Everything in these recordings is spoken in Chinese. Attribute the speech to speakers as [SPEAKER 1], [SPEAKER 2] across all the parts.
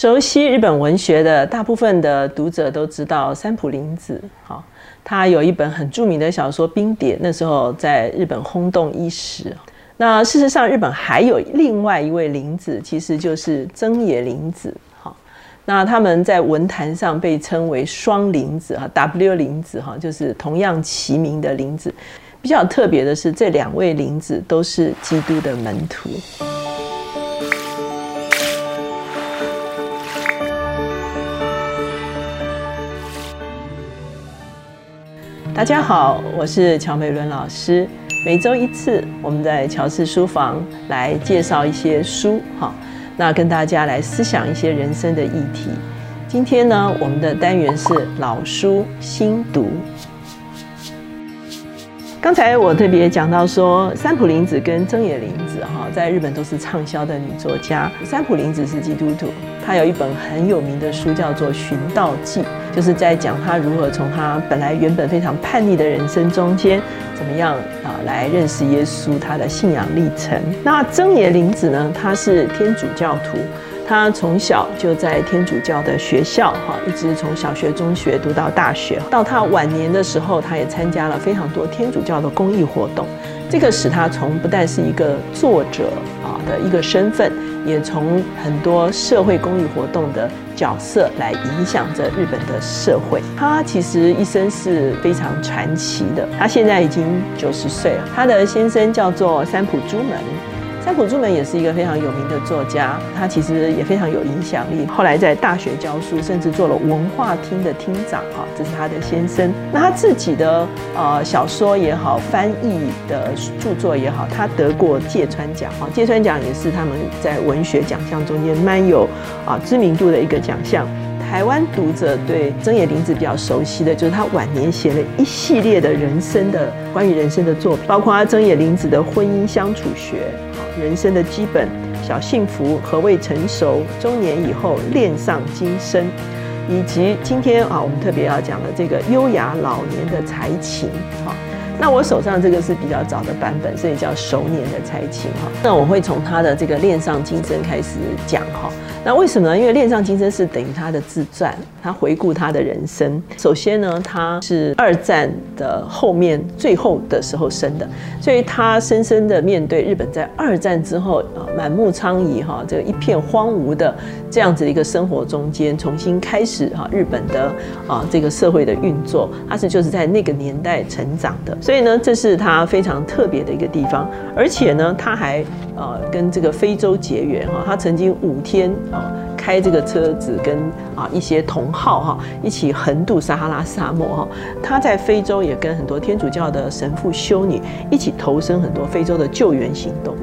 [SPEAKER 1] 熟悉日本文学的大部分的读者都知道三浦林子，哈，他有一本很著名的小说《冰蝶》，那时候在日本轰动一时。那事实上，日本还有另外一位林子，其实就是增野林子，哈。那他们在文坛上被称为双林子，哈，W 林子，哈，就是同样齐名的林子。比较特别的是，这两位林子都是基督的门徒。大家好，我是乔美伦老师。每周一次，我们在乔氏书房来介绍一些书，哈，那跟大家来思想一些人生的议题。今天呢，我们的单元是老书新读。刚才我特别讲到说，三浦林子跟增野林子哈，在日本都是畅销的女作家。三浦林子是基督徒，她有一本很有名的书叫做《寻道记》，就是在讲他如何从他本来原本非常叛逆的人生中间，怎么样啊来认识耶稣，他的信仰历程。那增野林子呢，他是天主教徒。他从小就在天主教的学校，哈，一直从小学、中学读到大学。到他晚年的时候，他也参加了非常多天主教的公益活动。这个使他从不但是一个作者啊的一个身份，也从很多社会公益活动的角色来影响着日本的社会。他其实一生是非常传奇的。他现在已经九十岁了。他的先生叫做三浦朱门。三浦朱门也是一个非常有名的作家，他其实也非常有影响力。后来在大学教书，甚至做了文化厅的厅长，哈，这是他的先生。那他自己的呃小说也好，翻译的著作也好，他得过芥川奖，哈，芥川奖也是他们在文学奖项中间蛮有啊知名度的一个奖项。台湾读者对曾野林子比较熟悉的就是他晚年写了一系列的人生的关于人生的作品，包括曾野林子的婚姻相处学。人生的基本小幸福，何谓成熟？中年以后恋上今生，以及今天啊，我们特别要讲的这个优雅老年的才情哈。那我手上这个是比较早的版本，所以叫熟年的才情哈。那我会从他的这个恋上今生开始讲哈。那为什么呢？因为《恋上今生》是等于他的自传，他回顾他的人生。首先呢，他是二战的后面最后的时候生的，所以他深深的面对日本在二战之后啊满目疮痍哈，这一片荒芜的这样子的一个生活中间，重新开始哈日本的啊这个社会的运作，他是就是在那个年代成长的，所以呢，这是他非常特别的一个地方，而且呢，他还。呃，跟这个非洲结缘哈，他曾经五天啊开这个车子跟啊一些同好哈一起横渡撒哈拉沙漠哈，他在非洲也跟很多天主教的神父修女一起投身很多非洲的救援行动。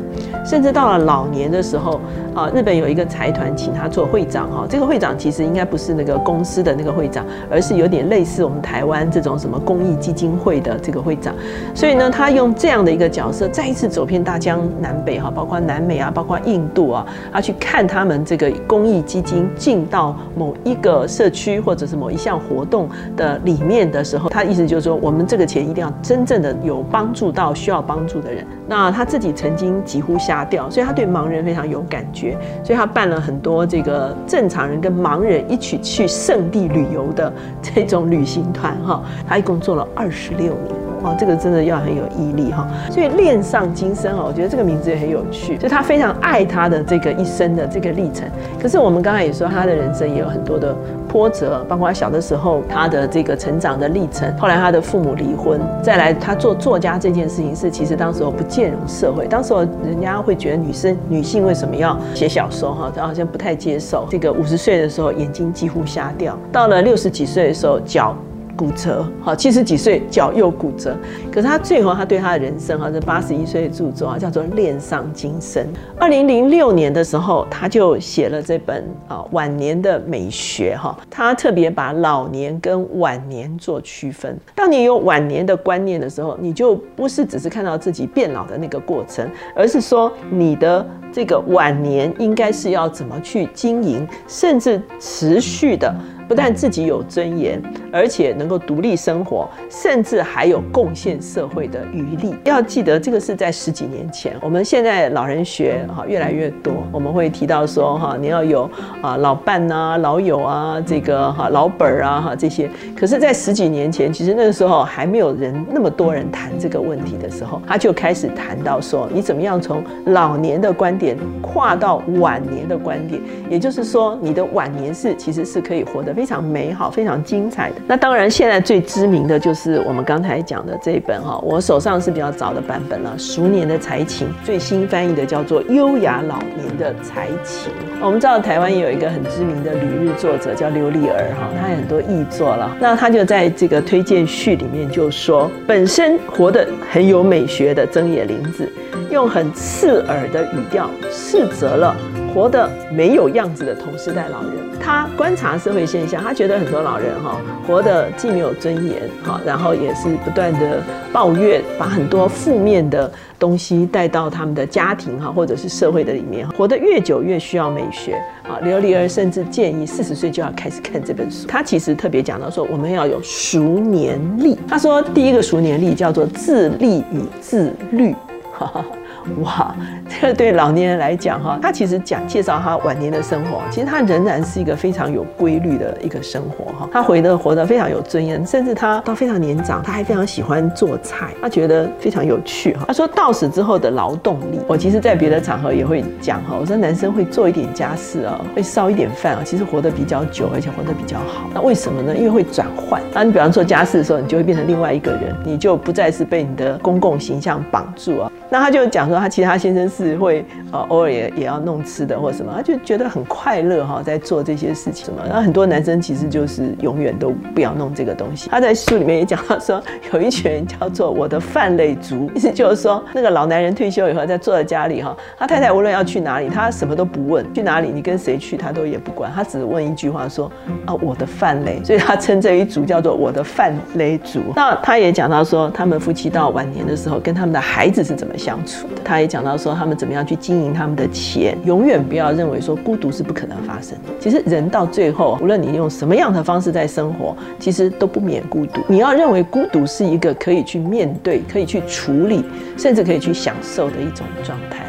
[SPEAKER 1] 甚至到了老年的时候，啊，日本有一个财团请他做会长，哈，这个会长其实应该不是那个公司的那个会长，而是有点类似我们台湾这种什么公益基金会的这个会长。所以呢，他用这样的一个角色，再一次走遍大江南北，哈，包括南美啊，包括印度啊，他去看他们这个公益基金进到某一个社区或者是某一项活动的里面的时候，他意思就是说，我们这个钱一定要真正的有帮助到需要帮助的人。那他自己曾经几乎瞎掉，所以他对盲人非常有感觉，所以他办了很多这个正常人跟盲人一起去圣地旅游的这种旅行团哈。他一共做了二十六年，哇，这个真的要很有毅力哈。所以恋上今生哦，我觉得这个名字也很有趣，就他非常爱他的这个一生的这个历程。可是我们刚才也说，他的人生也有很多的。波折，包括他小的时候他的这个成长的历程，后来他的父母离婚，再来他做作家这件事情是其实当时候不兼容社会，当时候人家会觉得女生女性为什么要写小说哈，他好像不太接受。这个五十岁的时候眼睛几乎瞎掉，到了六十几岁的时候脚。骨折，好，七十几岁脚又骨折，可是他最后他对他的人生哈，这八十一岁的著作啊，叫做《恋上今生》。二零零六年的时候，他就写了这本啊晚年的美学哈，他特别把老年跟晚年做区分。当你有晚年的观念的时候，你就不是只是看到自己变老的那个过程，而是说你的。这个晚年应该是要怎么去经营，甚至持续的。不但自己有尊严，而且能够独立生活，甚至还有贡献社会的余力。要记得，这个是在十几年前。我们现在老人学哈越来越多，我们会提到说哈，你要有啊老伴啊、老友啊、这个哈老本儿啊哈这些。可是，在十几年前，其实那个时候还没有人那么多人谈这个问题的时候，他就开始谈到说，你怎么样从老年的观点跨到晚年的观点，也就是说，你的晚年是其实是可以活得。非常美好，非常精彩的。那当然，现在最知名的就是我们刚才讲的这一本哈，我手上是比较早的版本了，《熟年的才情》最新翻译的叫做《优雅老年的才情》。我们知道台湾也有一个很知名的旅日作者叫刘丽儿哈，他有很多译作了。那他就在这个推荐序里面就说，本身活得很有美学的曾野林子，用很刺耳的语调斥责了。活得没有样子的同时代老人，他观察社会现象，他觉得很多老人哈活得既没有尊严哈，然后也是不断的抱怨，把很多负面的东西带到他们的家庭哈或者是社会的里面，活得越久越需要美学啊。刘丽儿甚至建议四十岁就要开始看这本书。他其实特别讲到说，我们要有熟年力。他说第一个熟年力叫做自立与自律。哈哈。哇，这个对老年人来讲哈，他其实讲介绍他晚年的生活，其实他仍然是一个非常有规律的一个生活哈。他活得活得非常有尊严，甚至他到非常年长，他还非常喜欢做菜，他觉得非常有趣哈。他说到死之后的劳动力，我其实在别的场合也会讲哈。我说男生会做一点家事啊，会烧一点饭啊，其实活得比较久，而且活得比较好。那为什么呢？因为会转换。那你比方做家事的时候，你就会变成另外一个人，你就不再是被你的公共形象绑住啊。那他就讲说，他其他先生是会呃偶尔也也要弄吃的或什么，他就觉得很快乐哈，在做这些事情什么。然后很多男生其实就是永远都不要弄这个东西。他在书里面也讲到说，有一群人叫做我的饭类族，意思就是说那个老男人退休以后在坐在家里哈，他太太无论要去哪里，他什么都不问，去哪里你跟谁去他都也不管，他只问一句话说啊我的饭类，所以他称这一族叫做我的饭类族。那他也讲到说，他们夫妻到晚年的时候跟他们的孩子是怎么。相处的，他也讲到说，他们怎么样去经营他们的钱，永远不要认为说孤独是不可能发生的。其实人到最后，无论你用什么样的方式在生活，其实都不免孤独。你要认为孤独是一个可以去面对、可以去处理，甚至可以去享受的一种状态。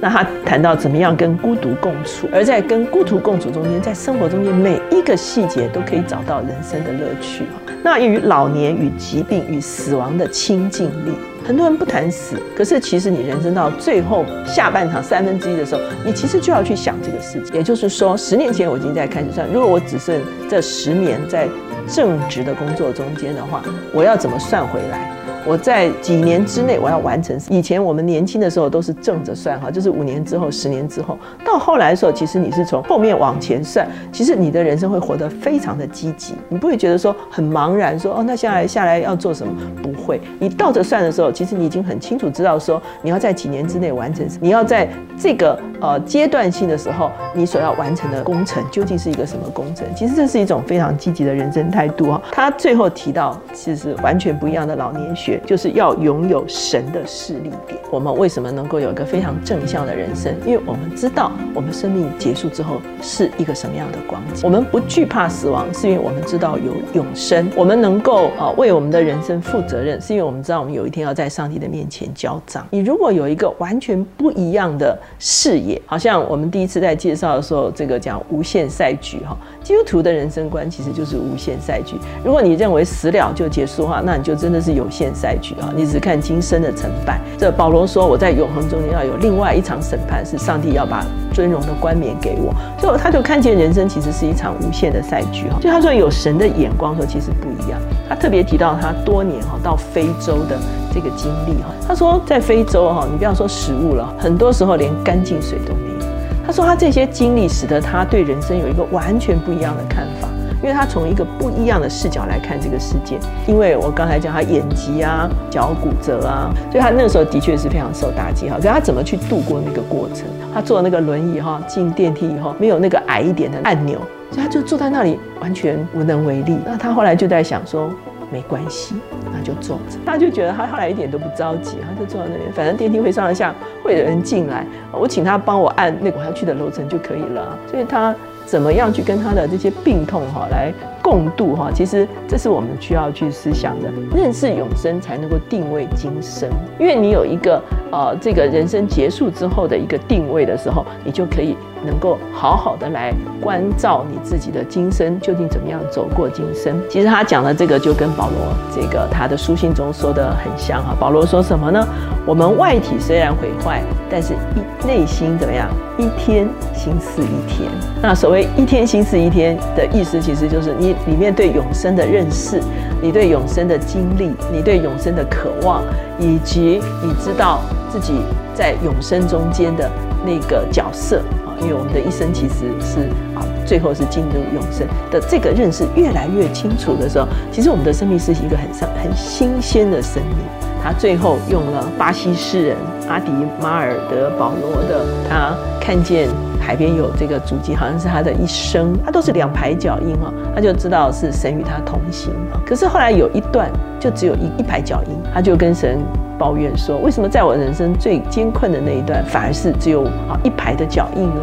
[SPEAKER 1] 那他谈到怎么样跟孤独共处，而在跟孤独共处中间，在生活中间每一个细节都可以找到人生的乐趣那与老年、与疾病、与死亡的亲近力。很多人不谈死，可是其实你人生到最后下半场三分之一的时候，你其实就要去想这个事情。也就是说，十年前我已经在开始算，如果我只剩这十年在正职的工作中间的话，我要怎么算回来？我在几年之内我要完成。以前我们年轻的时候都是正着算哈，就是五年之后、十年之后。到后来的时候，其实你是从后面往前算，其实你的人生会活得非常的积极，你不会觉得说很茫然，说哦，那下来下来要做什么？不会。你倒着算的时候，其实你已经很清楚知道说你要在几年之内完成，你要在这个呃阶段性的时候，你所要完成的工程究竟是一个什么工程？其实这是一种非常积极的人生态度哈。他最后提到，其实完全不一样的老年学。就是要拥有神的视力点。我们为什么能够有一个非常正向的人生？因为我们知道我们生命结束之后是一个什么样的光景。我们不惧怕死亡，是因为我们知道有永生。我们能够啊为我们的人生负责任，是因为我们知道我们有一天要在上帝的面前交账。你如果有一个完全不一样的视野，好像我们第一次在介绍的时候，这个讲无限赛局哈，基督徒的人生观其实就是无限赛局。如果你认为死了就结束的话，那你就真的是有限赛。局啊，你只看今生的成败。这保罗说，我在永恒中间要有另外一场审判，是上帝要把尊荣的冠冕给我。所以他就看见人生其实是一场无限的赛局哈。就他说有神的眼光说其实不一样。他特别提到他多年哈到非洲的这个经历哈。他说在非洲哈，你不要说食物了，很多时候连干净水都没有。他说他这些经历使得他对人生有一个完全不一样的看法。因为他从一个不一样的视角来看这个世界，因为我刚才讲他眼疾啊、脚骨折啊，所以他那个时候的确是非常受打击哈。可是他怎么去度过那个过程？他坐那个轮椅哈，进电梯以后没有那个矮一点的按钮，所以他就坐在那里完全无能为力。那他后来就在想说，没关系，那就坐着。他就觉得他后来一点都不着急，他就坐在那边，反正电梯会上下，会有人进来，我请他帮我按那个我要去的楼层就可以了。所以他怎么样去跟他的这些病痛哈来？共度哈，其实这是我们需要去思想的。认识永生才能够定位今生，因为你有一个呃这个人生结束之后的一个定位的时候，你就可以能够好好的来关照你自己的今生究竟怎么样走过今生。其实他讲的这个就跟保罗这个他的书信中说的很像哈。保罗说什么呢？我们外体虽然毁坏，但是一内心怎么样？一天心思一天。那所谓一天心思一天的意思，其实就是你。里面对永生的认识，你对永生的经历，你对永生的渴望，以及你知道自己在永生中间的那个角色啊，因为我们的一生其实是啊，最后是进入永生的这个认识越来越清楚的时候，其实我们的生命是一个很上很新鲜的生命。他最后用了巴西诗人阿迪马尔德保罗的，他看见。海边有这个足迹，好像是他的一生，他都是两排脚印哈，他就知道是神与他同行可是后来有一段就只有一一排脚印，他就跟神抱怨说：为什么在我人生最艰困的那一段，反而是只有啊一排的脚印呢？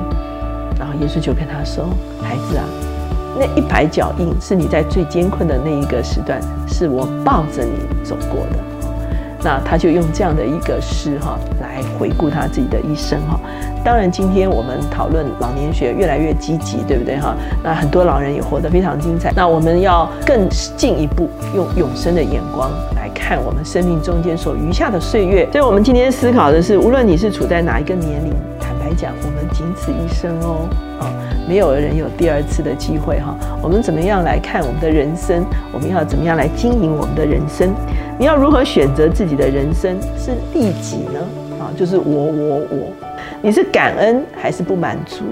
[SPEAKER 1] 然后耶稣就跟他说：孩子啊，那一排脚印是你在最艰困的那一个时段，是我抱着你走过的。那他就用这样的一个诗哈来回顾他自己的一生哈。当然，今天我们讨论老年学越来越积极，对不对哈？那很多老人也活得非常精彩。那我们要更进一步用永生的眼光来看我们生命中间所余下的岁月。所以，我们今天思考的是，无论你是处在哪一个年龄，坦白讲，我们仅此一生哦，啊，没有人有第二次的机会哈。我们怎么样来看我们的人生？我们要怎么样来经营我们的人生？你要如何选择自己的人生？是利己呢？啊，就是我我我。你是感恩还是不满足？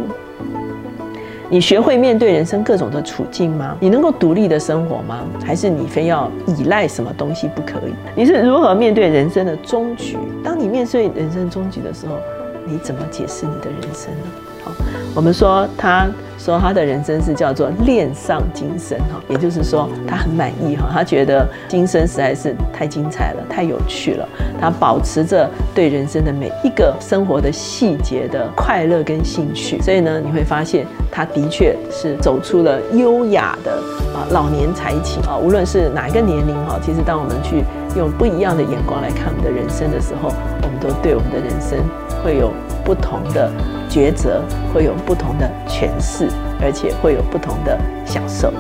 [SPEAKER 1] 你学会面对人生各种的处境吗？你能够独立的生活吗？还是你非要依赖什么东西不可以？你是如何面对人生的终局？当你面对人生终局的时候，你怎么解释你的人生呢？好，我们说他。说他的人生是叫做恋上今生哈，也就是说他很满意哈，他觉得今生实在是太精彩了，太有趣了。他保持着对人生的每一个生活的细节的快乐跟兴趣，所以呢，你会发现他的确是走出了优雅的啊老年才情啊。无论是哪一个年龄哈，其实当我们去用不一样的眼光来看我们的人生的时候，我们都对我们的人生会有不同的。抉择会有不同的诠释，而且会有不同的享受。